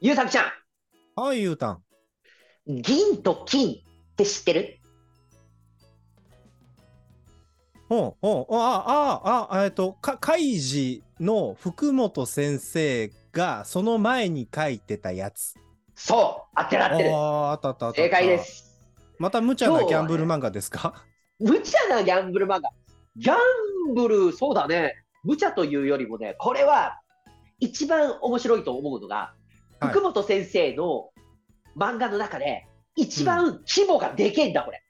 ゆうさくちゃん、はい、ゆうたん。銀と金って知ってる？ほうほう、ああ、ああ、えっと、か、海事の福本先生がその前に書いてたやつ。そう、あってる合ってる。ああ、あったあったあった。正解で。す。また無茶なギャンブル漫画ですか、無茶なギャンブル漫画。ギャンブル、そうだね。無茶というよりもね、これは一番面白いと思うのが、はい福本先生の漫画の中で、一番規模がでけえんだ、これ。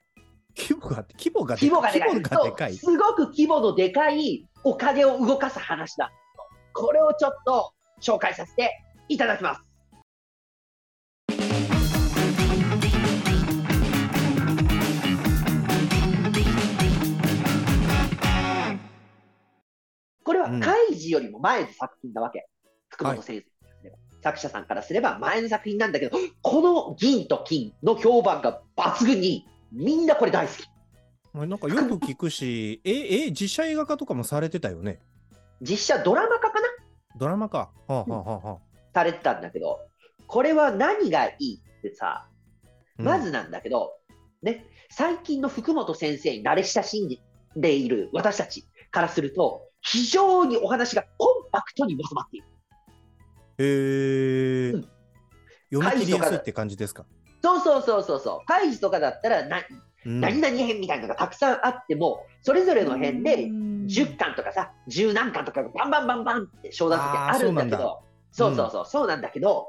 規模が、規模が規模がでかい。規模がでかい。そうすごく規模のでかいお金を動かす話だ。これをちょっと紹介させていただきます。これはうん開示よりも前の作品なわけ。福本先生からすれば、作者さんからすれば前の作品なんだけど、この銀と金の評判が抜群に、みんなこれ大好き。なんかよく聞くし、え、え、実写映画化とかもされてたよね？実写ドラマ化かな？ドラマか。はあ、はあはあはあ、されてたんだけど、これは何がいいってさ、うんまずなんだけど、ね、最近の福本先生に慣れ親しんでいる私たちからすると、非常にお話がコンパクトにまとまっている。へえ、うん。読み切りやすいって感じですか？そうそうそうそうそう。開示とかだったらな、うん。何々編みたいなのがたくさんあっても、それぞれの編でうん。10巻とかさ、10何巻とかがバンバンバンバンって商談ってあるんだけど、そうそうそう、そう。なんだけど、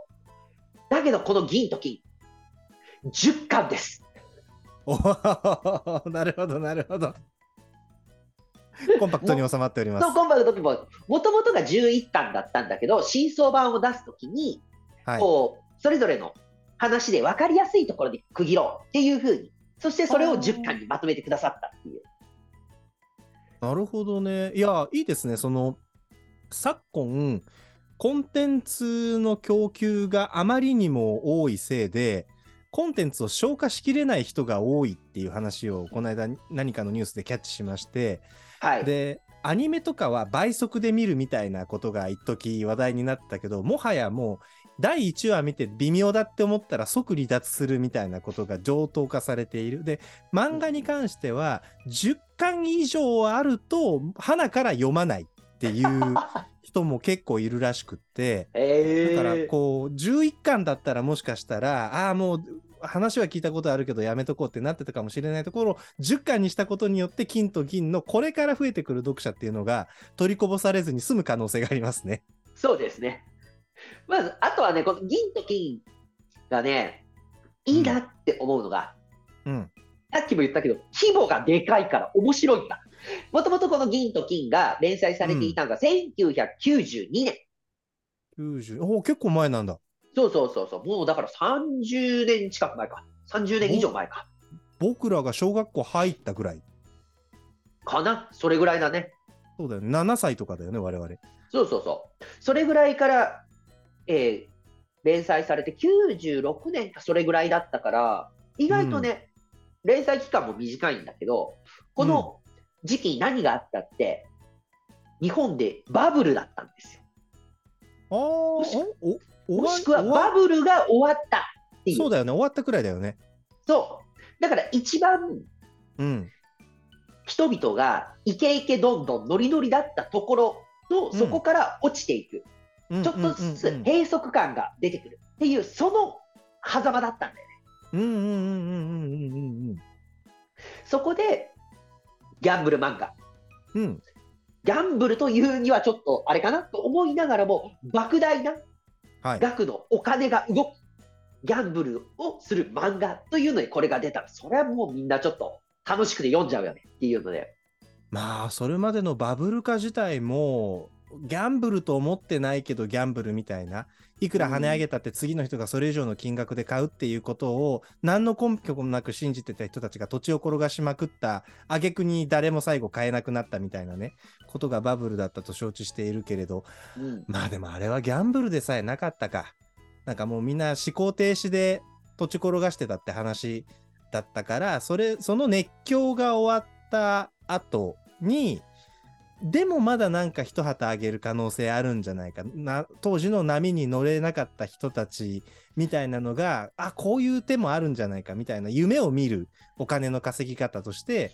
だけどこの銀と金、10巻です。お なるほど、なるほど。コンパクトに収まっております。コンパクト時も、もともとが11巻だったんだけど、新装版を出すときに、はい。こう、それぞれの話で分かりやすいところで区切ろうっていうふうに、そしてそれを10巻にまとめてくださったっていう。なるほどね。いや、いいですね。その、昨今、コンテンツの供給があまりにも多いせいで、コンテンツを消化しきれない人が多いっていう話を、この間何かのニュースでキャッチしまして、はい。で、アニメとかは倍速で見るみたいなことが一時話題になったけど、もはやもう、第1話見て微妙だって思ったら即離脱するみたいなことが上等化されている。で、漫画に関しては、10巻以上あると、花から読まないっていう 人も結構いるらしくって、えー、だからこう、11巻だったらもしかしたら、ああ、もう、話は聞いたことあるけどやめとこうってなってたかもしれないところを10巻にしたことによって金と銀のこれから増えてくる読者っていうのが取りこぼされずに済む可能性がありますね。そうですね。まず、あとはね、この銀と金がね、いいなって思うのが、うん。さっきも言ったけど、規模がでかいから面白いんだ。もともとこの銀と金が連載されていたのが1992年。90おー結構前なんだ。そうそうそうそう。もうだから30年近く前か。30年以上前か。僕らが小学校入ったぐらい。かな？それぐらいだね。そうだよね。7歳とかだよね、我々。そうそうそう。それぐらいから、えー連載されて96年かそれぐらいだったから、意外とね、連載期間も短いんだけど、この時期に何があったって、日本でバブルだったんですよ。ああ、もしくはバブルが終わったっていう。そうだよね。終わったくらいだよね。そう。だから一番うん。人々がイケイケどんどんノリノリだったところと、うんそこから落ちていく。うんちょっとずつ閉塞感が出てくるっていう、その狭間だったんだよね。うんうんうんうんうんうんうんそこで、ギャンブル漫画。うん。うん。ギャンブルというにはちょっとあれかなと思いながらも、莫大なはい。額のお金が動く、ギャンブルをする漫画というのにこれが出た。ら、それはもうみんなちょっと楽しくて読んじゃうよねっていうので、まあ、それまでのバブル化自体も、ギャンブルと思ってないけどギャンブルみたいな、いくら跳ね上げたって次の人がそれ以上の金額で買うっていうことを、何の根拠もなく信じてた人たちが土地を転がしまくった、挙句に誰も最後買えなくなったみたいなね、ことがバブルだったと承知しているけれど、うん、まあでもあれはギャンブルでさえなかったか。なんかもうみんな思考停止で土地転がしてたって話だったから、それ、その熱狂が終わった後に、でもまだなんか一旗あげる可能性あるんじゃないかな当時の波に乗れなかった人たちみたいなのがあこういう手もあるんじゃないかみたいな夢を見るお金の稼ぎ方として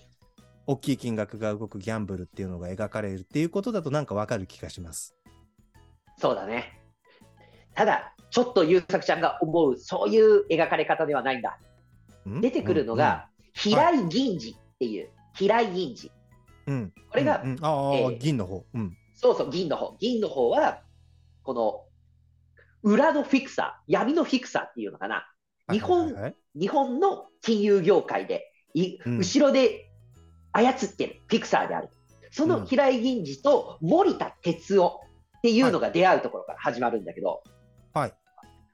大きい金額が動くギャンブルっていうのが描かれるっていうことだとなんかわかる気がします。そうだね。ただ、ちょっと優作ちゃんが思う、そういう描かれ方ではないんだ。ん？出てくるの、が、平井銀次っていう、平井銀次。うんうんこれがうんうんああ、えー銀の方。うん。そうそう、銀の方。銀の方は、この、裏のフィクサー、闇のフィクサーっていうのかな。日本はいはいはい日本の金融業界で、いうん後ろで操ってるフィクサーである。その平井銀次と森田哲夫っていうのが出会うところから始まるんだけど、はい。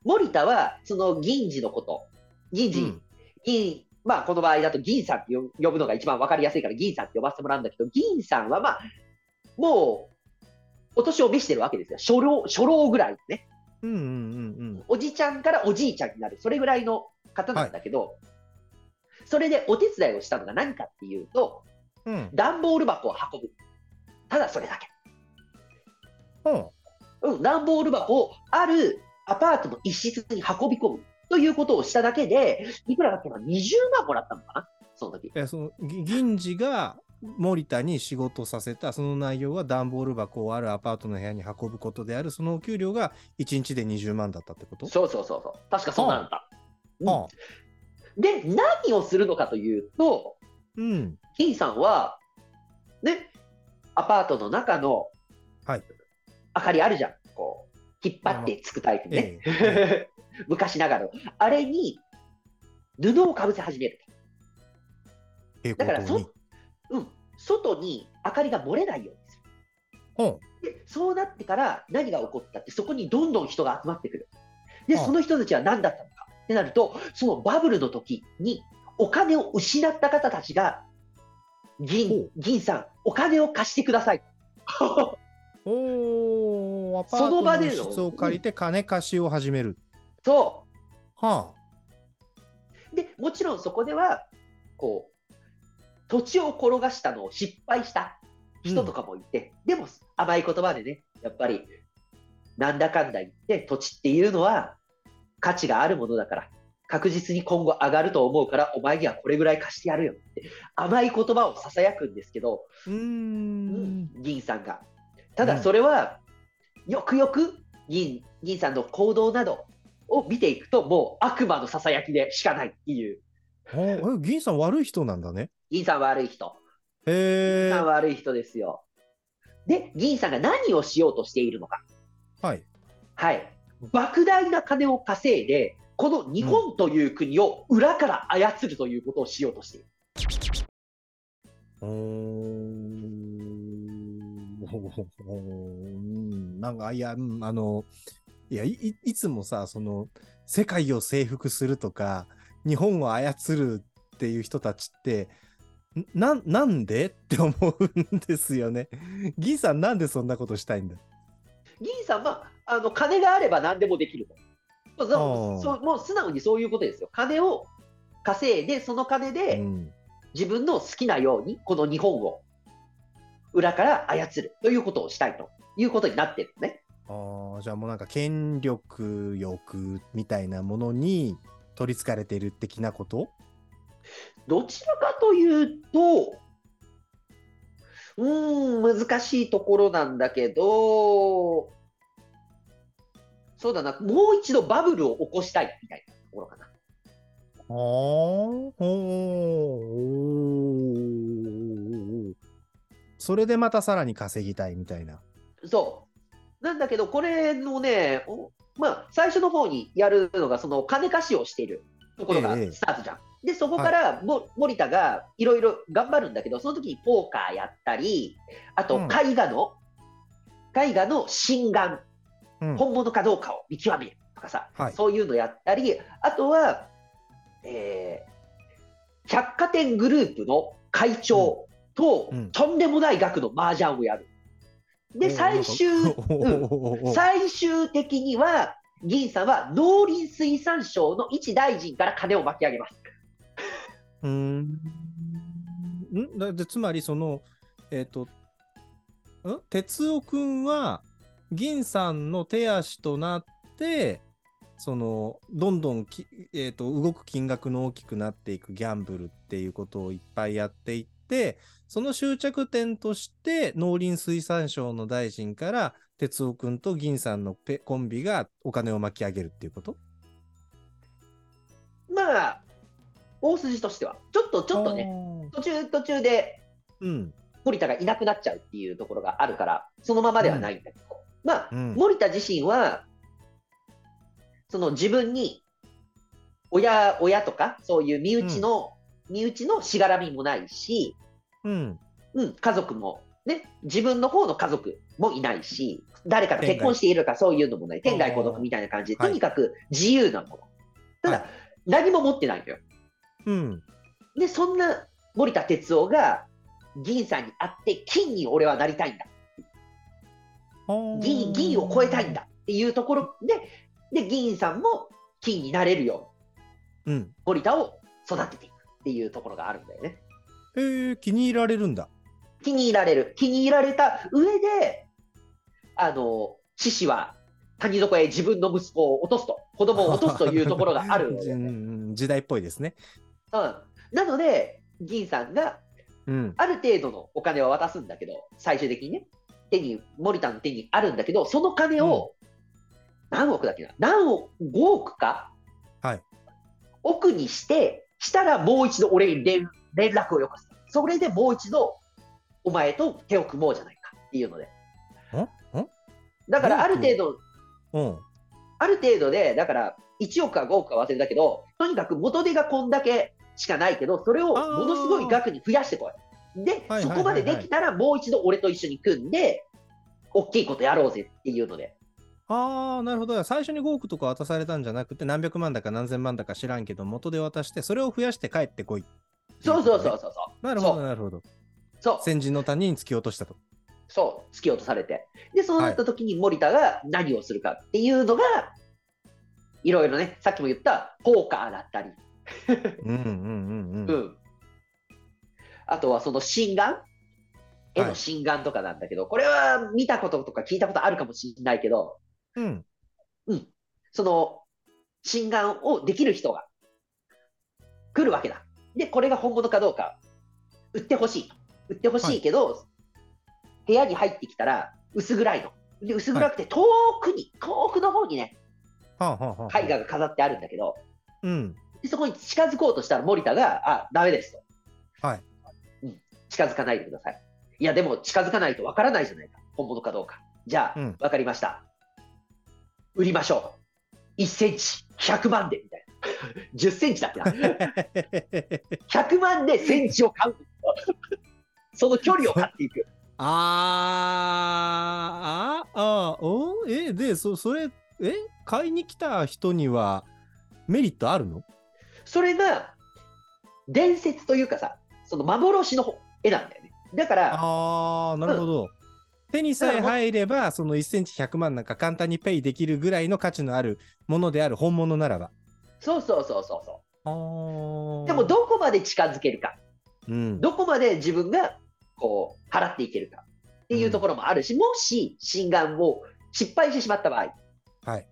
森田はその銀次のこと、銀次、うん銀、まあこの場合だと銀さんって呼呼ぶのが一番わかりやすいから銀さんって呼ばせてもらうんだけど、銀さんはまあ、もう、お年を召してるわけですよ。初老、初老ぐらいね。うんうんうんおじちゃんからおじいちゃんになる、それぐらいの方なんだけど、それでお手伝いをしたのが何かっていうと、うん。うん。段ボール箱を運ぶ。ただそれだけ。うんうん、段ボール箱をあるアパートの一室に運び込むということをしただけで、いくらだっけな、20万もらったのかな、その時。えそのぎ銀次が森田に仕事させたその内容は段ボール箱をあるアパートの部屋に運ぶことであるそのお給料が1日で20万だったってこと？そうそうそうそう。確かそうなんだ。で、何をするのかというと、うん金さんは、ね、アパートの中の、はい明かりあるじゃん。こう、引っ張ってつくタイプね。え昔ながらの。あれに、布をかぶせ始めるえだからそ。うん。外に明かりが漏れないようにする。うんで、そうなってから何が起こったって、そこにどんどん人が集まってくる。で、はあその人たちは何だったのかってなると、そのバブルの時にお金を失った方たちが、ほ銀う、銀さん、お金を貸してください。おーアパそのートの場での室を借りて金貸しを始める。そはう。で、もちろんそこでは、こう、土地を転がしたのを失敗した人とかもいて、でも甘い言葉でね、やっぱり、なんだかんだ言って、土地っていうのは価値があるものだから、確実に今後上がると思うから、お前にはこれぐらい貸してやるよって、甘い言葉をささやくんですけど、あ。うーん。銀さんが。ただそれは、よくよく銀銀さんの行動などを見ていくと、もう悪魔のささやきでしかないっていう、あえ銀さん悪い人なんだね。銀さん悪い人。へえ銀さん。悪い人ですよ。で、銀さんが何をしようとしているのか。はい。はい。莫大な金を稼いで、この日本という国を裏から操るということをしようとしている。うーん。うんなんか、いや、うんあの、いやい、いいつもさ、その、世界を征服するとか、日本を操るっていう人たちって、んな、なんでって思うんですよね。銀さんなんでそんなことしたいんだ？銀さんはあの金があれば何でもできると。そうもう素直にそういうことですよ。金を稼いで、その金で、うん。自分の好きなようにこの日本を裏から操るということをしたいということになってるのね。ああ、じゃあもうなんか権力欲みたいなものに取り憑かれてる的なこと？どちらかというと、うーん、難しいところなんだけど、そうだな、もう一度バブルを起こしたいみたいなところかな。ああ、それでまたさらに稼ぎたいみたいな。そう。なんだけど、これのね、おまあ、最初の方にやるのが、その金貸しをしているところがええ。スタートじゃん。で、そこからも、森田がいろいろ頑張るんだけど、その時にポーカーやったり、あとうん。絵画の、絵画の心眼、うん。本物かどうかを見極めるとかさ、はい。そういうのやったり、あとは、えー百貨店グループの会長と、うん。とんでもない額の麻雀をやる。で、最終、うん。最終的には、銀さんは農林水産省の一大臣から金を巻き上げます。うーん。ん？だでつまりその、えっ、と、ん？哲夫くんは、銀さんの手足となって、その、どんどんき、えーと、動く金額の大きくなっていくギャンブルっていうことをいっぱいやっていって、その終着点として、農林水産省の大臣から、哲夫くんと銀さんのペコンビがお金を巻き上げるっていうこと？まあ、大筋としては、ちょっとちょっとね、ね。途中途中でうん。森田がいなくなっちゃうっていうところがあるから、そのままではないんだけど、まあ、うん森田自身は、その自分に親親とか、そういう身内の、身内のしがらみもないし、うん。うん、家族も、ね、自分の方の家族もいないし、誰かと結婚しているかそういうのもない、天涯孤独みたいな感じで、はいとにかく自由なもの。ただ、はい何も持ってないのよ。うん。で、そんな森田哲夫が銀さんに会って、金に俺はなりたいんだ。銀銀を超えたいんだっていうところで、で、銀さんも金になれるようにうん。森田を育てていくっていうところがあるんだよね。えー、気に入られるんだ。気に入られる。気に入られた上で、あの、獅子は谷底へ自分の息子を落とすと、子供を落とすというところがあるのうで、うん、ん時代っぽいですね。なので、銀さんがうん。ある程度のお金は渡すんだけど、最終的にね、手に、森田の手にあるんだけど、その金を、何億だっけな、何億、5億か、はい、億にして、したらもう一度俺に連連絡をよこす。それでもう一度、お前と手を組もうじゃないかっていうので。んんだからある程度、うん。ある程度で、だから1億か5億か忘れたけど、とにかく元手がこんだけしかないけど、それをものすごい額に増やしてこい。で、そこまでできたら、もう一度俺と一緒に組んで、大きいことやろうぜっていうので。ああ、なるほど。最初に5億とか渡されたんじゃなくて、何百万だか何千万だか知らんけど、元で渡して、それを増やして帰ってこい。そうそうそうそうそう。なるほど、そうなるほど。そう先人の谷に突き落としたと。そう、突き落とされて。で、そうなった時に森田が何をするかっていうのが、いろいろね、さっきも言ったポーカーだったり、うんうんうんううん。ん。あとはその心眼絵の心眼とかなんだけど、これは見たこととか聞いたことあるかもしれないけど、うん。うん。その、心眼をできる人が来るわけだ。で、これが本物かどうか、売ってほしいと。売ってほしいけど、部屋に入ってきたら薄暗いの。で、薄暗くて遠くに、遠くの方にね、はあ、はあはあ、絵画が飾ってあるんだけど、うん。でそこに近づこうとしたら森田が、あ、ダメですと。はい。うん。近づかないでください。いや、でも近づかないとわからないじゃないか。本物かどうか。じゃあ、うんわかりました。売りましょう。1センチ100万で、みたいな。10センチだっけな。100万でセンチを買う。その距離を買っていく。あーあああおえでそそれえ？買いに来た人にはメリットあるの？それが、伝説というかさ、その幻の絵なんだよね。だから、ああなるほど、手にさえ入ればその1センチ100万なんか簡単にペイできるぐらいの価値のあるものである本物ならばそうそうそうそうそあう。でも、どこまで近づけるか。うん、どこまで自分がこう払っていけるかっていうところもあるし、もし心眼を失敗してしまった場合、はい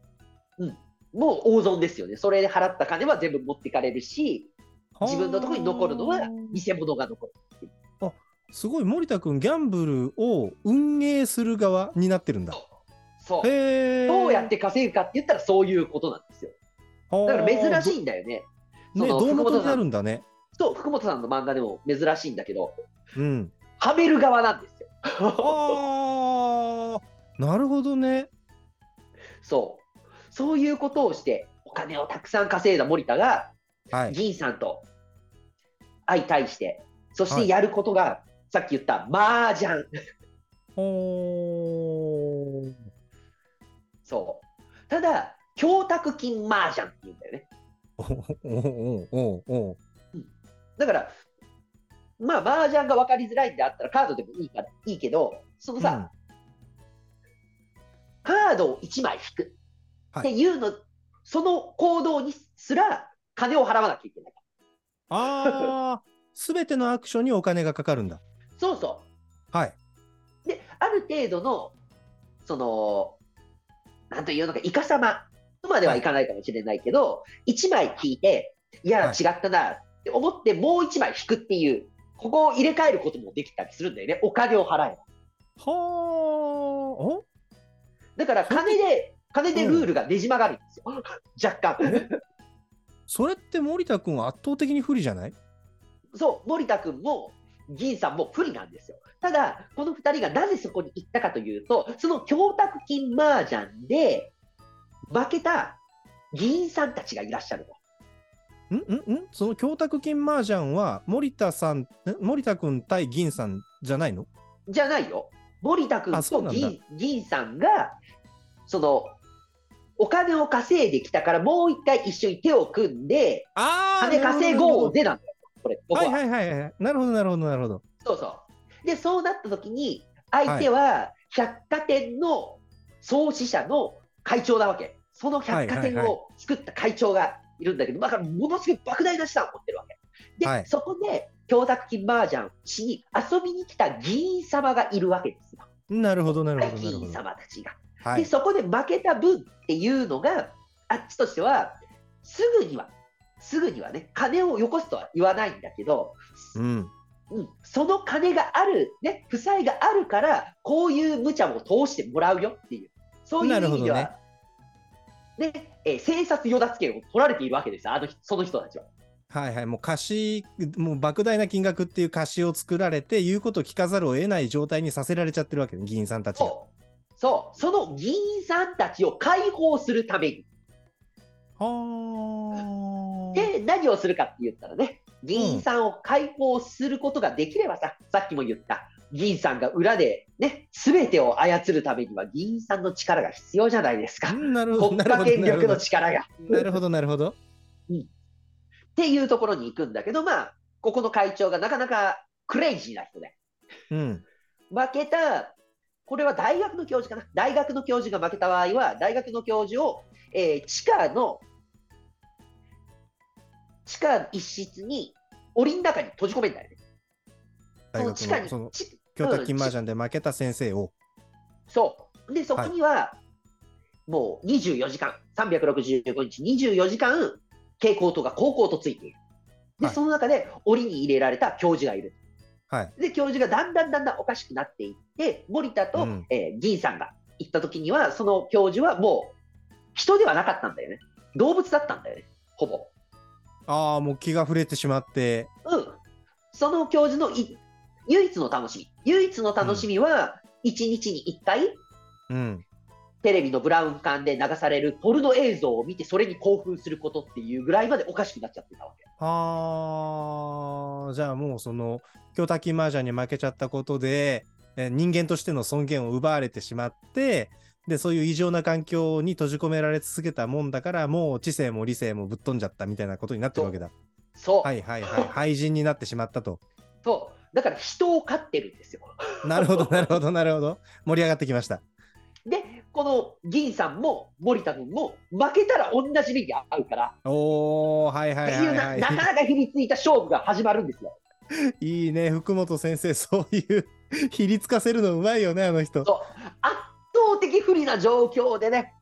もう大損ですよね。それで払った金は全部持ってかれるし、自分のところに残るのは偽物が残る。すごい森田君ギャンブルを運営する側になってるんだそう。へえどうやって稼ぐかって言ったらそういうことなんですよ。だから珍しいんだよね。いねその胴元になるんだねそう、福本さんの漫画でも珍しいんだけど、うんはめる側なんですよ。ああなるほどねそう。そういうことをして、お金をたくさん稼いだ森田が、はい銀さんと相対して、そしはいてやることが、さっき言った麻雀。ほーそう。ただ、供託金麻雀って言うんだよね。だから、まあ、麻雀が分かりづらいんであったらカードでもいいからいいけど、そのさ、カードを1枚引くっていうの、その行動にすら金を払わなきゃいけない。ああ、すべてのアクションにお金がかかるんだ。そうそう。はい。で、ある程度の、その、なんというのか、イカ様とまではいかないかもしれないけど、1枚聞いて、いや、はい違ったなって思って、もう1枚引くっていう、ここを入れ替えることもできたりするんだよね、お金を払えば。はあ。おだから、金で、金でルールがねじ曲がるんですよ、若干。それって森田君は圧倒的に不利じゃない？そう、森田君も銀さんも不利なんですよ。ただ、この2人がなぜそこに行ったかというと、その供託金麻雀で負けた議員さんたちがいらっしゃると。ん？ん？ん？その供託金麻雀は森田さん、ん森田君対銀さんじゃないの？じゃないよ。森田君と銀銀さんが、その、お金を稼いできたから、もう一回一緒に手を組んで、あ金稼ごうぜなんだよ、これ。ここはいはいはいはい。なるほどなるほどなるほど。そうそう。で、そうなった時に、相手は百貨店の創始者の会長なわけ。その百貨店を作った会長がいるんだけど、だからものすごい莫大な資産を持ってるわけ。で、はいそこで、供託金麻雀しに遊びに来た議員様がいるわけですよ。なるほどなるほど議員。様たちが。で、はい。そこで負けた分っていうのが、あっちとしては、すぐには、すぐにはね、金をよこすとは言わないんだけど、うん。うん、その金がある、ね、負債があるから、こういう無茶を通してもらうよっていう、そういうなるほどね意味では、ねえー生殺与奪権を取られているわけですよ、あの人その人たちは。はいはい。もう貸し、もう莫大な金額っていう貸しを作られて、言うことを聞かざるを得ない状態にさせられちゃってるわけね、議員さんたちが。そうそう、その議員さんたちを解放するために、はあ。で、何をするかって言ったらね、議員さんを解放することができればさ、さっきも言った、議員さんが裏でね、すべてを操るためには議員さんの力が必要じゃないですか。うんなるほど。国なるほど家権力の力が。なるほど、なるほど。っていうところに行くんだけど、まあ、ここの会長がなかなかクレイジーな人で、うん。負けた、これは大学の教授かな、大学の教授が負けた場合は、大学の教授を、えー地下の、地下一室に、檻の中に閉じ込めるんだよね。大学その地下に、のそのち供託金麻うん雀で負けた先生を。そう。で、そこには、もう24時間、365日、24時間、蛍光灯が高校とついている。で、はいその中で檻に入れられた教授がいる。はい。で、教授がだんだんだんだんおかしくなっていって、森田と、うんえー銀さんが行った時には、その教授はもう人ではなかったんだよね。動物だったんだよね、ほぼ。ああ、もう気が触れてしまって。うん。その教授のい唯一の楽しみ。唯一の楽しみは、1日に1回、うん。テレビのブラウン管で流されるポルノ映像を見て、それに興奮することっていうぐらいまでおかしくなっちゃってたわけ。ああ、じゃあもうその、供託金麻雀に負けちゃったことで、えー人間としての尊厳を奪われてしまって、で、そういう異常な環境に閉じ込められ続けたもんだから、もう知性も理性もぶっ飛んじゃったみたいなことになってるわけだ。そう。はいはいはい。廃人になってしまったと。そう。だから人を飼ってるんですよ。なるほど、なるほど、なるほど。盛り上がってきました。で、この銀さんも森田君も負けたら同じ目に遭うから、おー、はいはいっていはいはなかなかひりついた勝負が始まるんですよ。い。いいね、福本先生、そういう、ひりつかせるのうまいよね、あの人。そう圧倒的不利な状況でね、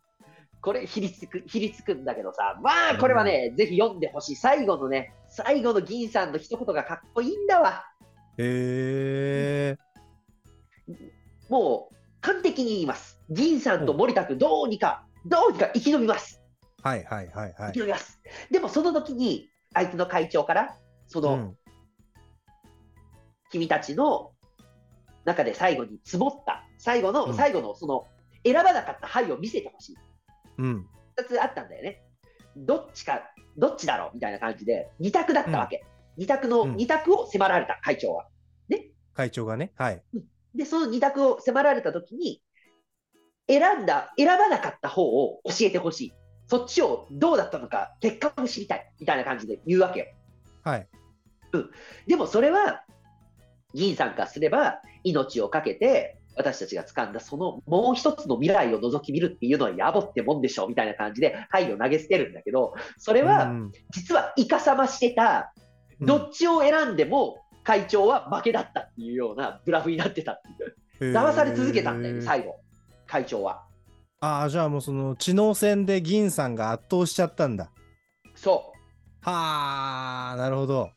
これひりつく、ひりつくんだけどさ、まあこれはね、ぜひ読んでほしい。最後のね、最後の銀さんの一言がかっこいいんだわ。へえもう完璧に言います。銀さんと森田君、どうにか、どうにか生き延びます。ー。はいはいはいはい生き。延びます。でもその時に、相手の会長から、その、うん君たちの中で最後に積もった、最後の、うん最後のその、選ばなかった牌を見せてほしい。うん。2つあったんだよね。どっちか、どっちだろう？みたいな感じで、2択だったわけ。二択の、うん二択を迫られた、会長は。会長がね？はい。で、その2択を迫られた時に、選んだ、選ばなかった方を教えてほしい。そっちをどうだったのか、結果を知りたい。みたいな感じで言うわけよ。はい。でもそれは、銀さんからすれば、命を懸けて、私たちが掴んだそのもう一つの未来を覗き見るっていうのは野暮ってもんでしょみたいな感じで牌を投げ捨てるんだけど、それはうん実はイカサマしてた、どっちを選んでも会長は負けだったっていうようなブラフになってたっていう。騙され続けたんだよね、最後、会長は。ああ、じゃあもうその知能戦で銀さんが圧倒しちゃったんだ。そう。はあ、なるほど。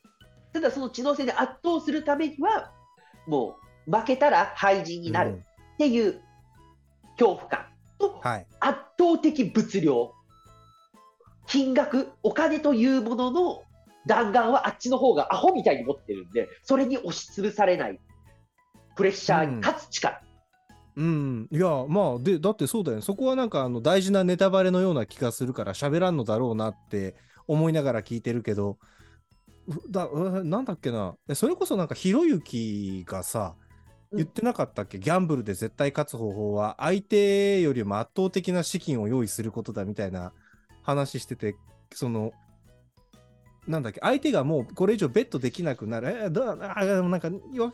ただその知能戦で圧倒するためには、もう負けたら廃人になるうんっていう恐怖感と、はい。圧倒的物量、金額、お金というものの弾丸はあっちの方がアホみたいに持ってるんで、それに押しつぶされないプレッシャーに勝つ力。うん。いや、まあ、で、だってそうだよね。そこはなんかあの大事なネタバレのような気がするから喋らんのだろうなって思いながら聞いてるけど、うだ、うなんだっけな。えそれこそなんかひろゆきがさ、うん言ってなかったっけ、ギャンブルで絶対勝つ方法は相手よりも圧倒的な資金を用意することだみたいな話してて、その、なんだっけ、相手がもうこれ以上ベットできなくなる。え、だあなんか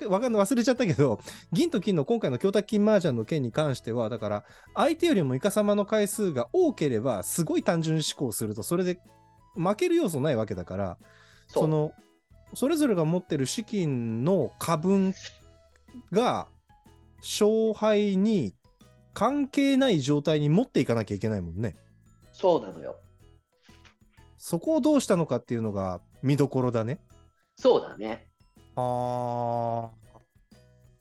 わかんない。忘れちゃったけど、銀と金の今回の供託金麻雀の件に関しては、だから相手よりもイカ様の回数が多ければ、すごい単純思考すると、それで負ける要素ないわけだから、そのそれぞれが持ってる資金の過分が勝敗に関係ない状態に持っていかなきゃいけないもんね。そうなのよ。そこをどうしたのかっていうのが見どころだね。そうだね。あ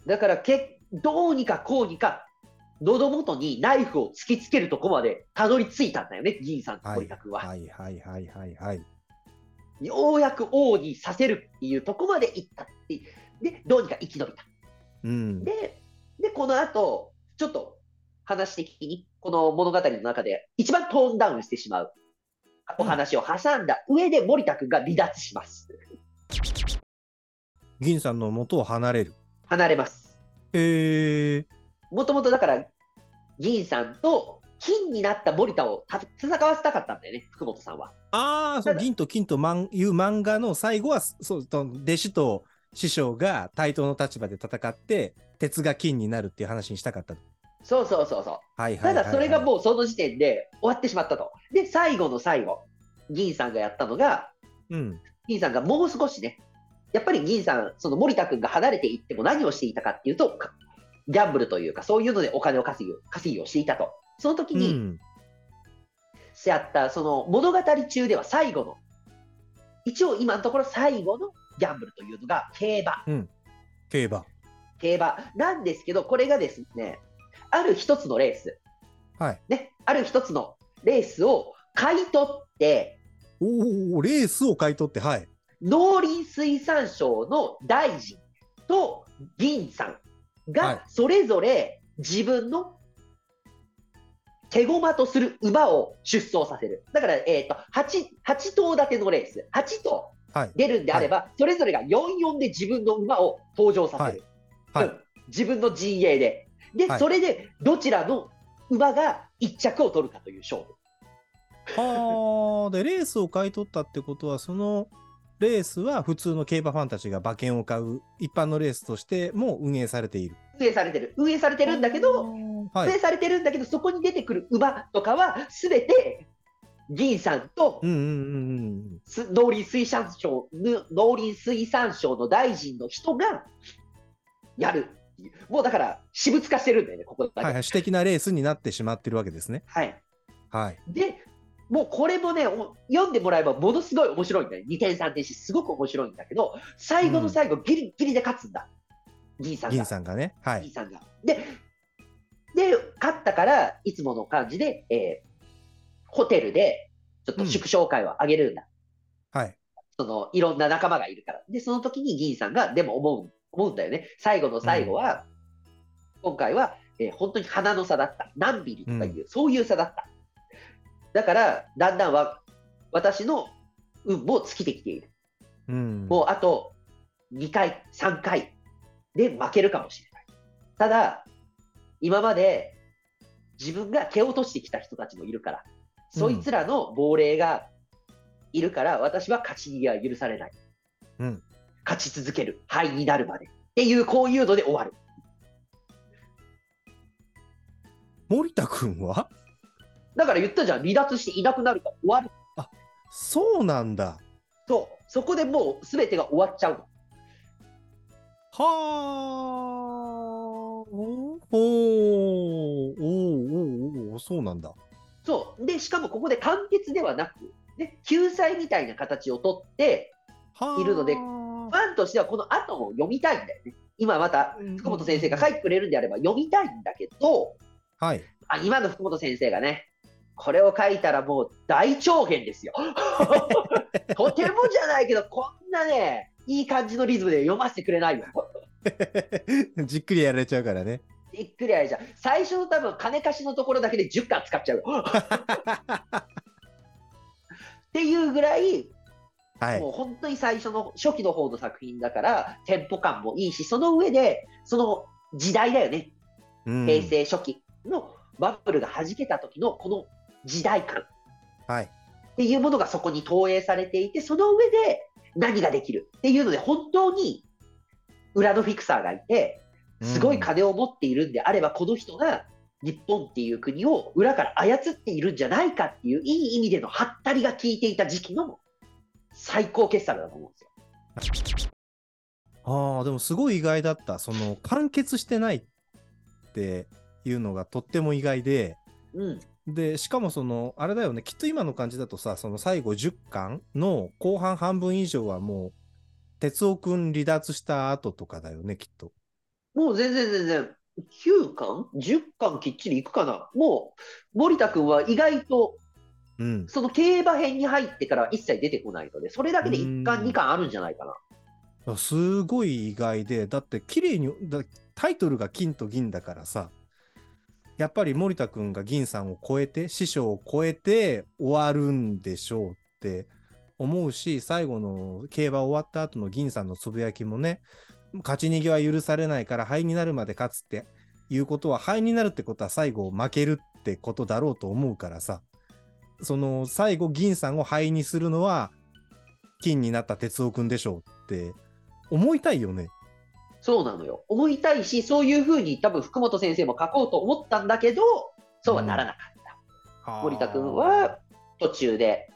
だからけ、どうにかこうにか、喉元にナイフを突きつけるとこまでたどり着いたんだよね、銀さんとあ。はい森田君は。はいはいはいはいはい。ようやく王にさせるっていうとこまで行ったってで、どうにか生き延びた。うん。で、でこの後、ちょっと話的に、この物語の中で一番トーンダウンしてしまうお話を挟んだ上で森田君が離脱します。銀さんの元を離れる。離れます。へえ。もともとだから、銀さんと金になった森田をた戦わせたかったんだよね、福本さんは。ああ、銀と金とマンいう漫画の最後は、そう、と弟子と師匠が対等の立場で戦って、鉄が金になるっていう話にしたかった。そうそうそうそう。はいはいはい、ただそれがもうその時点で終わってしまったと。で、最後の最後、銀さんがやったのが、う。うん。銀さんがもう少しね、やっぱり銀さん、その森田君が離れていっても何をしていたかっていうと、かギャンブルというか、そういうのでお金を稼ぎ稼ぎをしていたと。その時に、うん。やった、その物語中では最後の、一応今のところ最後のギャンブルというのが競馬。競馬。競馬なんですけど、これがですね、ある一つのレース、はい。ね、ある一つのレースを買い取って、おお、レースを買い取って、はい。農林水産省の大臣と銀さんはいがそれぞれ自分の手駒とする馬を出走させる。だから、えー、と 8, 8頭立てのレース、8頭はい。出るんであれば、それぞれが4-4で自分の馬を登場させる。はいはいうん自分の陣営で。で、はいそれでどちらの馬が1着を取るかという勝負。はあ、で、レースを買い取ったってことは、そのレースは普通の競馬ファンたちが馬券を買う一般のレースとしても運営されている。運営されてる。運営されてるんだけど、はい。運営されてるんだけど、そこに出てくる馬とかは、すべて銀さんと農林水産省ぬ農林水産省の大臣の人がやるっていう。もうだから、私物化してるんだよね、ここだけ。はいはい。私的なレースになってしまってるわけですね。はいはい。で、もうこれもね、お読んでもらえばものすごい面白いんだよ。2点3点し、すごく面白いんだけど、最後の最後、ギリギリで勝つんだ。銀さんが。銀さんがね。はい。銀さんが。で、で、勝ったから、いつもの感じで、えーホテルで、ちょっと祝勝会をあげるんだ。はい。その、いろんな仲間がいるから。で、その時に銀さんが、でも思う、思うんだよね。最後の最後は、今回は、えー本当に花の差だった。何ミリとかいう、そういう差だった。だから、だんだんは、私の運も尽きてきている。うん。もうあと2回、3回で負けるかもしれない。ただ、今まで自分が蹴落としてきた人たちもいるから、そいつらの亡霊がいるから、私は勝ち逃げは許されない。うん。勝ち続ける。敗になるまで。っていう、こういうので終わる。森田くんは？だから言ったじゃん、離脱していなくなるから終わる。そうなんだ。そう。そこでもう全てが終わっちゃうの。はおーおーおーおーそうなんだ。そう。で、しかもここで完結ではなく、ね、救済みたいな形をとって、いるのでファンとしてはこの後も読みたいんだよね。今また福本先生が書いてくれるんであれば読みたいんだけど、はい。あ今の福本先生がね、これを書いたらもう大長編ですよ。とてもじゃないけど、こんなね、いい感じのリズムで読ませてくれないよ。じっくりやられちゃうからね。びっくりあれじゃん。最初の多分金貸しのところだけで10巻使っちゃうよ。っていうぐらい、はい。もう本当に最初の初期の方の作品だから、テンポ感もいいし、その上で、その時代だよね。うん平成初期のバブルが弾けた時のこの時代感はい。っていうものがそこに投影されていて、その上で何ができるっていうので、本当に裏のフィクサーがいて、すごい金を持っているんであれば、この人が日本っていう国を裏から操っているんじゃないかっていう、いい意味でのハったりが効いていた時期の最高傑作だと思うんですよ。ああ、でもすごい意外だった。その、完結してないっていうのがとっても意外で、うん、で、しかもその、あれだよね、きっと今の感じだとさ、その最後10巻の後半半分以上はもう、哲夫くん離脱した後とかだよね、きっと。もう全然全然、9巻 ?10 巻きっちりいくかな？もう、森田君は意外と、うん。その競馬編に入ってからは一切出てこないので、それだけで1巻、うん2巻あるんじゃないかな。すごい意外で、だって綺麗に、だタイトルが金と銀だからさ、やっぱり森田くんが銀さんを超えて、師匠を超えて終わるんでしょうって思うし、最後の競馬終わった後の銀さんのつぶやきもね、勝ち逃げは許されないから灰になるまで勝つっていうことは、灰になるってことは最後負けるってことだろうと思うからさ、その最後銀さんを灰にするのは金になった哲夫くんでしょうって思いたいよね。そうなのよ。思いたいし、そういうふうに多分福本先生も書こうと思ったんだけど、そうはならなかった。森田君は途中で、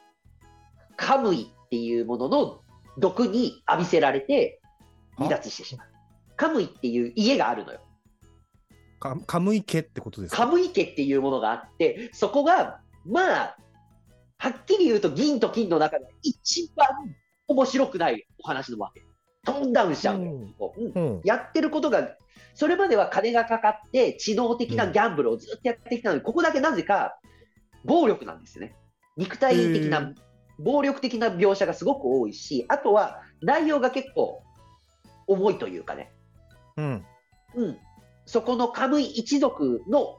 カムイっていうものの毒に浴びせられて離脱してしまう。カムイっていう家があるのよ。かカムイ家ってことですか？カムイ家っていうものがあって、そこが、まあ、はっきり言うと銀と金の中で一番面白くないお話のわけ。トーンダウンしちゃうのよ。うんこううんうん。やってることが、それまでは金がかかって知能的なギャンブルをずっとやってきたのに、ここだけなぜか暴力なんですよね。肉体的へな、暴力的な描写がすごく多いし、あとは内容が結構重いというかね、うん。うん、そこのカムイ一族の、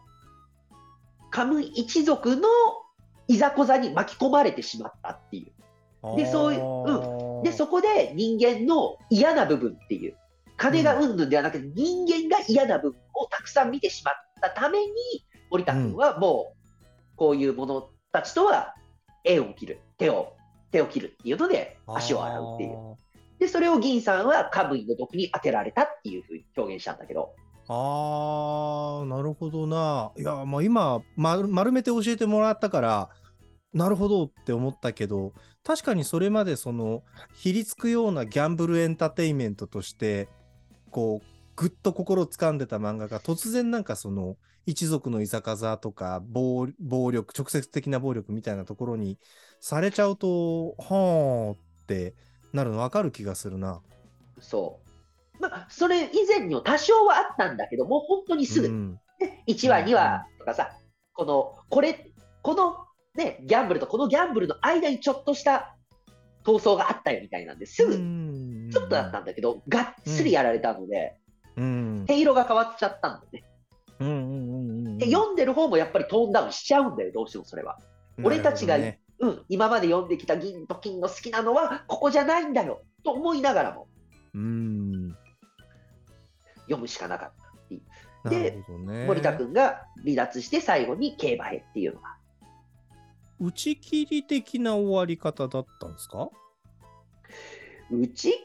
カムイ一族のいざこざに巻き込まれてしまったっていう。でそういううん。で、そこで人間の嫌な部分っていう、金がうんぬんではなくて、人間が嫌な部分をたくさん見てしまったために、森田君はもう、こういう者たちとは縁を切る、手を、手を切るっていうので、足を洗うっていう。で、それを銀さんはカムイの毒に当てられたっていうふうに表現したんだけど、あーあ、なるほどな。いや、まあ今、丸丸めて教えてもらったから、なるほどって思ったけど、確かにそれまでその、ひりつくようなギャンブルエンターテインメントとして、こう、ぐっと心を掴んでた漫画が突然なんかその、一族のいざかざとか、暴力、直接的な暴力みたいなところにされちゃうと、はあってなるの分かる気がするな。そう。まあ、それ以前にも多少はあったんだけど、もう本当にすぐ、うんね、1話、2話とかさ、この、これ、このね、ギャンブルとこのギャンブルの間にちょっとした闘争があったよみたいなんですぐ、んちょっとだったんだけど、がっつりやられたので、うん。毛色が変わっちゃったんだね。うんうんうんうんで、読んでる方もやっぱりトーンダウンしちゃうんだよ、どうしてもそれは。俺たちがうん、今まで読んできた銀と金の好きなのは、ここじゃないんだよ、と思いながらもうん。読むしかなかったっていう。なでね。森田君が離脱して最後に競馬編っていうのが。打ち切り的な終わり方だったんですか？打ち切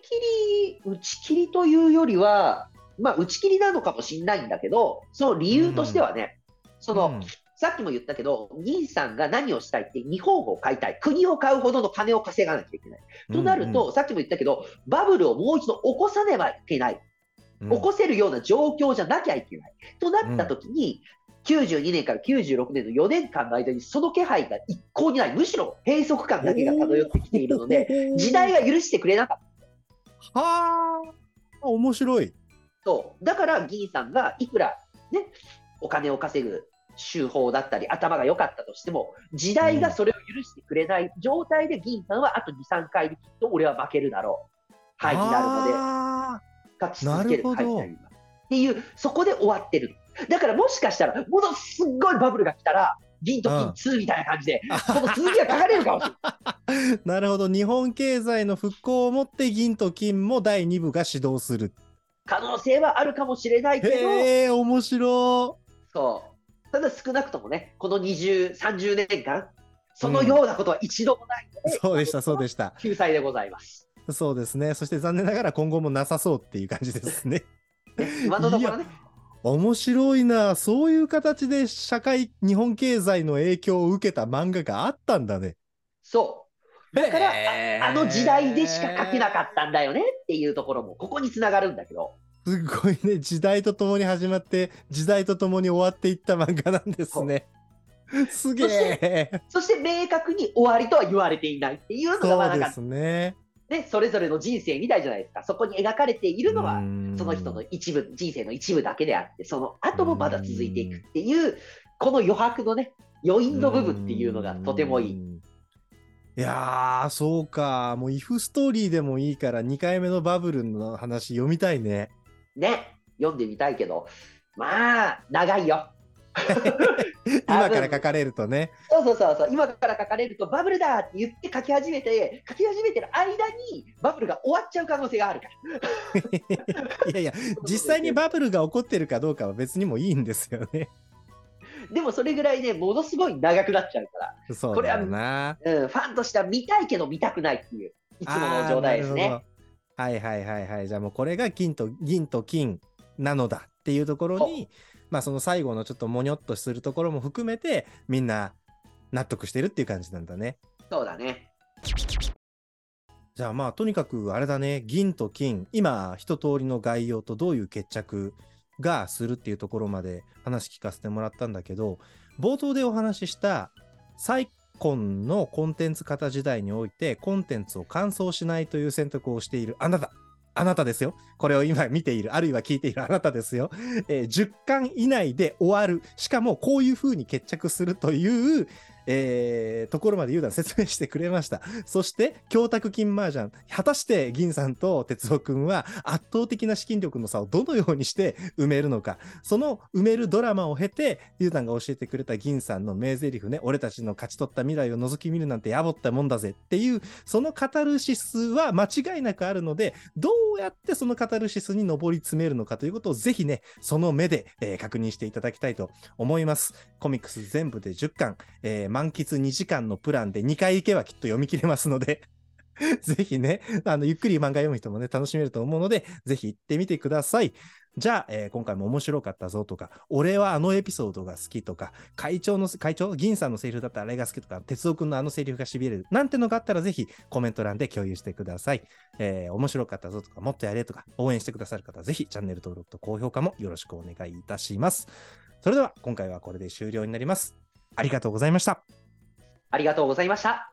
り、打ち切りというよりは、まあ、打ち切りなのかもしれないんだけど、その理由としてはね、その、うんさっきも言ったけど、銀さんが何をしたいって、日本を買いたい、国を買うほどの金を稼がなきゃいけない。となると、さっきも言ったけど、バブルをもう一度起こさねばいけない。うん起こせるような状況じゃなきゃいけない。となった時に、92年から96年の4年間の間にその気配が一向にない、むしろ閉塞感だけが漂ってきているので、時代が許してくれなかった。はあ、面白い。そうだから議員さんがいくら、ね、お金を稼ぐ手法だったり、頭が良かったとしても、時代がそれを許してくれない状態で議員さんはあと2、3回できっと俺は負けるだろう。はい、になるので、あ勝ち続けるはいになりますっていう、そこで終わってる。だからもしかしたら、ものすっごいバブルが来たら、銀と金2みたいな感じで、この続きが書かれるかもしれない。ー なるほど。日本経済の復興をもって銀と金も第2部が始動する。可能性はあるかもしれないけど、へえ、面白そう。ただ少なくともね、この20、30年間、そのようなことは一度もないのい。で、そうでした、そうでした。救済でございます。そうですね。そして残念ながら今後もなさそうっていう感じですね。ね今のところね、面白いな。そういう形で社会、日本経済の影響を受けた漫画があったんだね。そう。だから、ああの時代でしか書けなかったんだよねっていうところも、ここにつながるんだけど、すごいね。時代とともに始まって、時代とともに終わっていった漫画なんですね。すげえ。そして明確に終わりとは言われていないっていうのが、そうですね。ね、それぞれの人生みたいじゃないですか。そこに描かれているのは、うんその人の一部、人生の一部だけであって、その後もまだ続いていくっていう、この余白のね、余韻の部分っていうのがとてもいい。い。いやー、そうか。もう、イフストーリーでもいいから、2回目のバブルの話読みたいね。ね、読んでみたいけど、まあ、長いよ。今から書かれるとね。そうそうそうそう、今から書かれると、バブルだって言って書き始めて、書き始めてる間に、バブルが終わっちゃう可能性があるから。いやいや、実際にバブルが起こってるかどうかは別にもいいんですよね。でもそれぐらいね、ものすごい長くなっちゃうから、そうだよな。うん、ファンとしては見たいけど見たくないっていう、いつもの状態ですね。はいはいはいはい。じゃあもうこれが銀と銀と金なのだっていうところに、まあその最後のちょっともにょっとするところも含めて、みんな納得してるっていう感じなんだね。そうだね。じゃあまあとにかくあれだね、銀と金、今一通りの概要とどういう決着がするっていうところまで話聞かせてもらったんだけど、冒頭でお話ししたサイコンのコンテンツ型時代においてコンテンツを完走しないという選択をしているあなた。あなたですよ。これを今見ている、あるいは聞いているあなたですよ。えー10巻以内で終わる。しかもこういう風に決着するという、えーところまでユーダ説明してくれました。そして、供託金麻雀。果たして銀さんと哲夫くんは圧倒的な資金力の差をどのようにして埋めるのか。その埋めるドラマを経て、ユーダが教えてくれた銀さんの名台詞ね、俺たちの勝ち取った未来を覗き見るなんてやぼったもんだぜっていう、そのカタルシスは間違いなくあるので、どうやってそのカタルシスに上り詰めるのかということをぜひね、その目で、えー確認していただきたいと思います。コミックス全部で10巻、えー満喫2時間のプランで2回行けばきっと読み切れますので、ぜひね、あの、ゆっくり漫画読む人もね、楽しめると思うので、ぜひ行ってみてください。じゃあ、えー今回も面白かったぞとか、俺はあのエピソードが好きとか、会長の、会長銀さんのセリフだったらあれが好きとか、哲夫くんのあのセリフが痺れる、なんてのがあったらぜひコメント欄で共有してください。えー面白かったぞとか、もっとやれとか、応援してくださる方はぜひチャンネル登録と高評価もよろしくお願いいたします。それでは、今回はこれで終了になります。ありがとうございました。ありがとうございました。